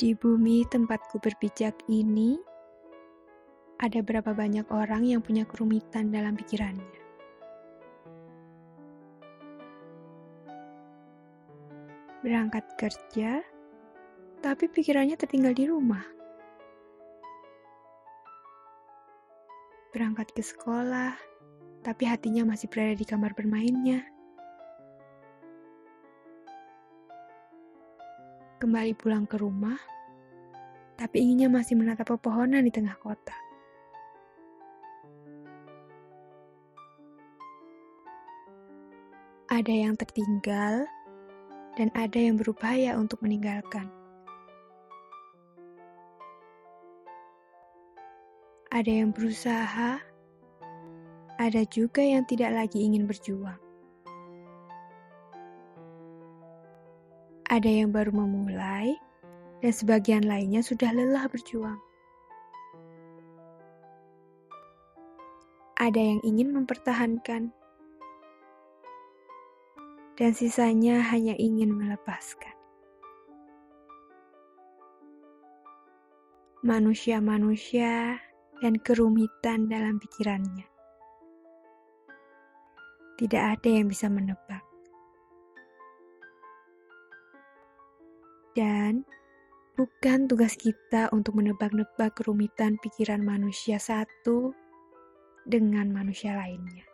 Di bumi tempatku berpijak ini, ada berapa banyak orang yang punya kerumitan dalam pikirannya. Berangkat kerja, tapi pikirannya tertinggal di rumah. Berangkat ke sekolah, tapi hatinya masih berada di kamar bermainnya. Kembali pulang ke rumah, tapi inginnya masih menatap pepohonan di tengah kota. Ada yang tertinggal, dan ada yang berupaya untuk meninggalkan. Ada yang berusaha, ada juga yang tidak lagi ingin berjuang. Ada yang baru memulai, dan sebagian lainnya sudah lelah berjuang. Ada yang ingin mempertahankan, dan sisanya hanya ingin melepaskan. Manusia-manusia dan kerumitan dalam pikirannya. Tidak ada yang bisa menebak. Dan bukan tugas kita untuk menebak-nebak kerumitan pikiran manusia satu dengan manusia lainnya.